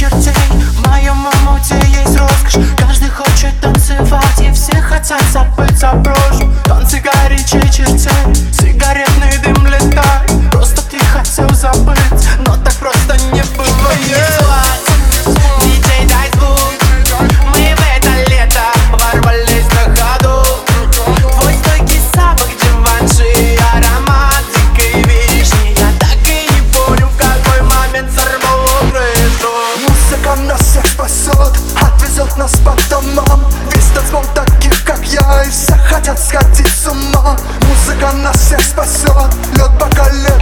your time. Нас всех спасет Лед по колен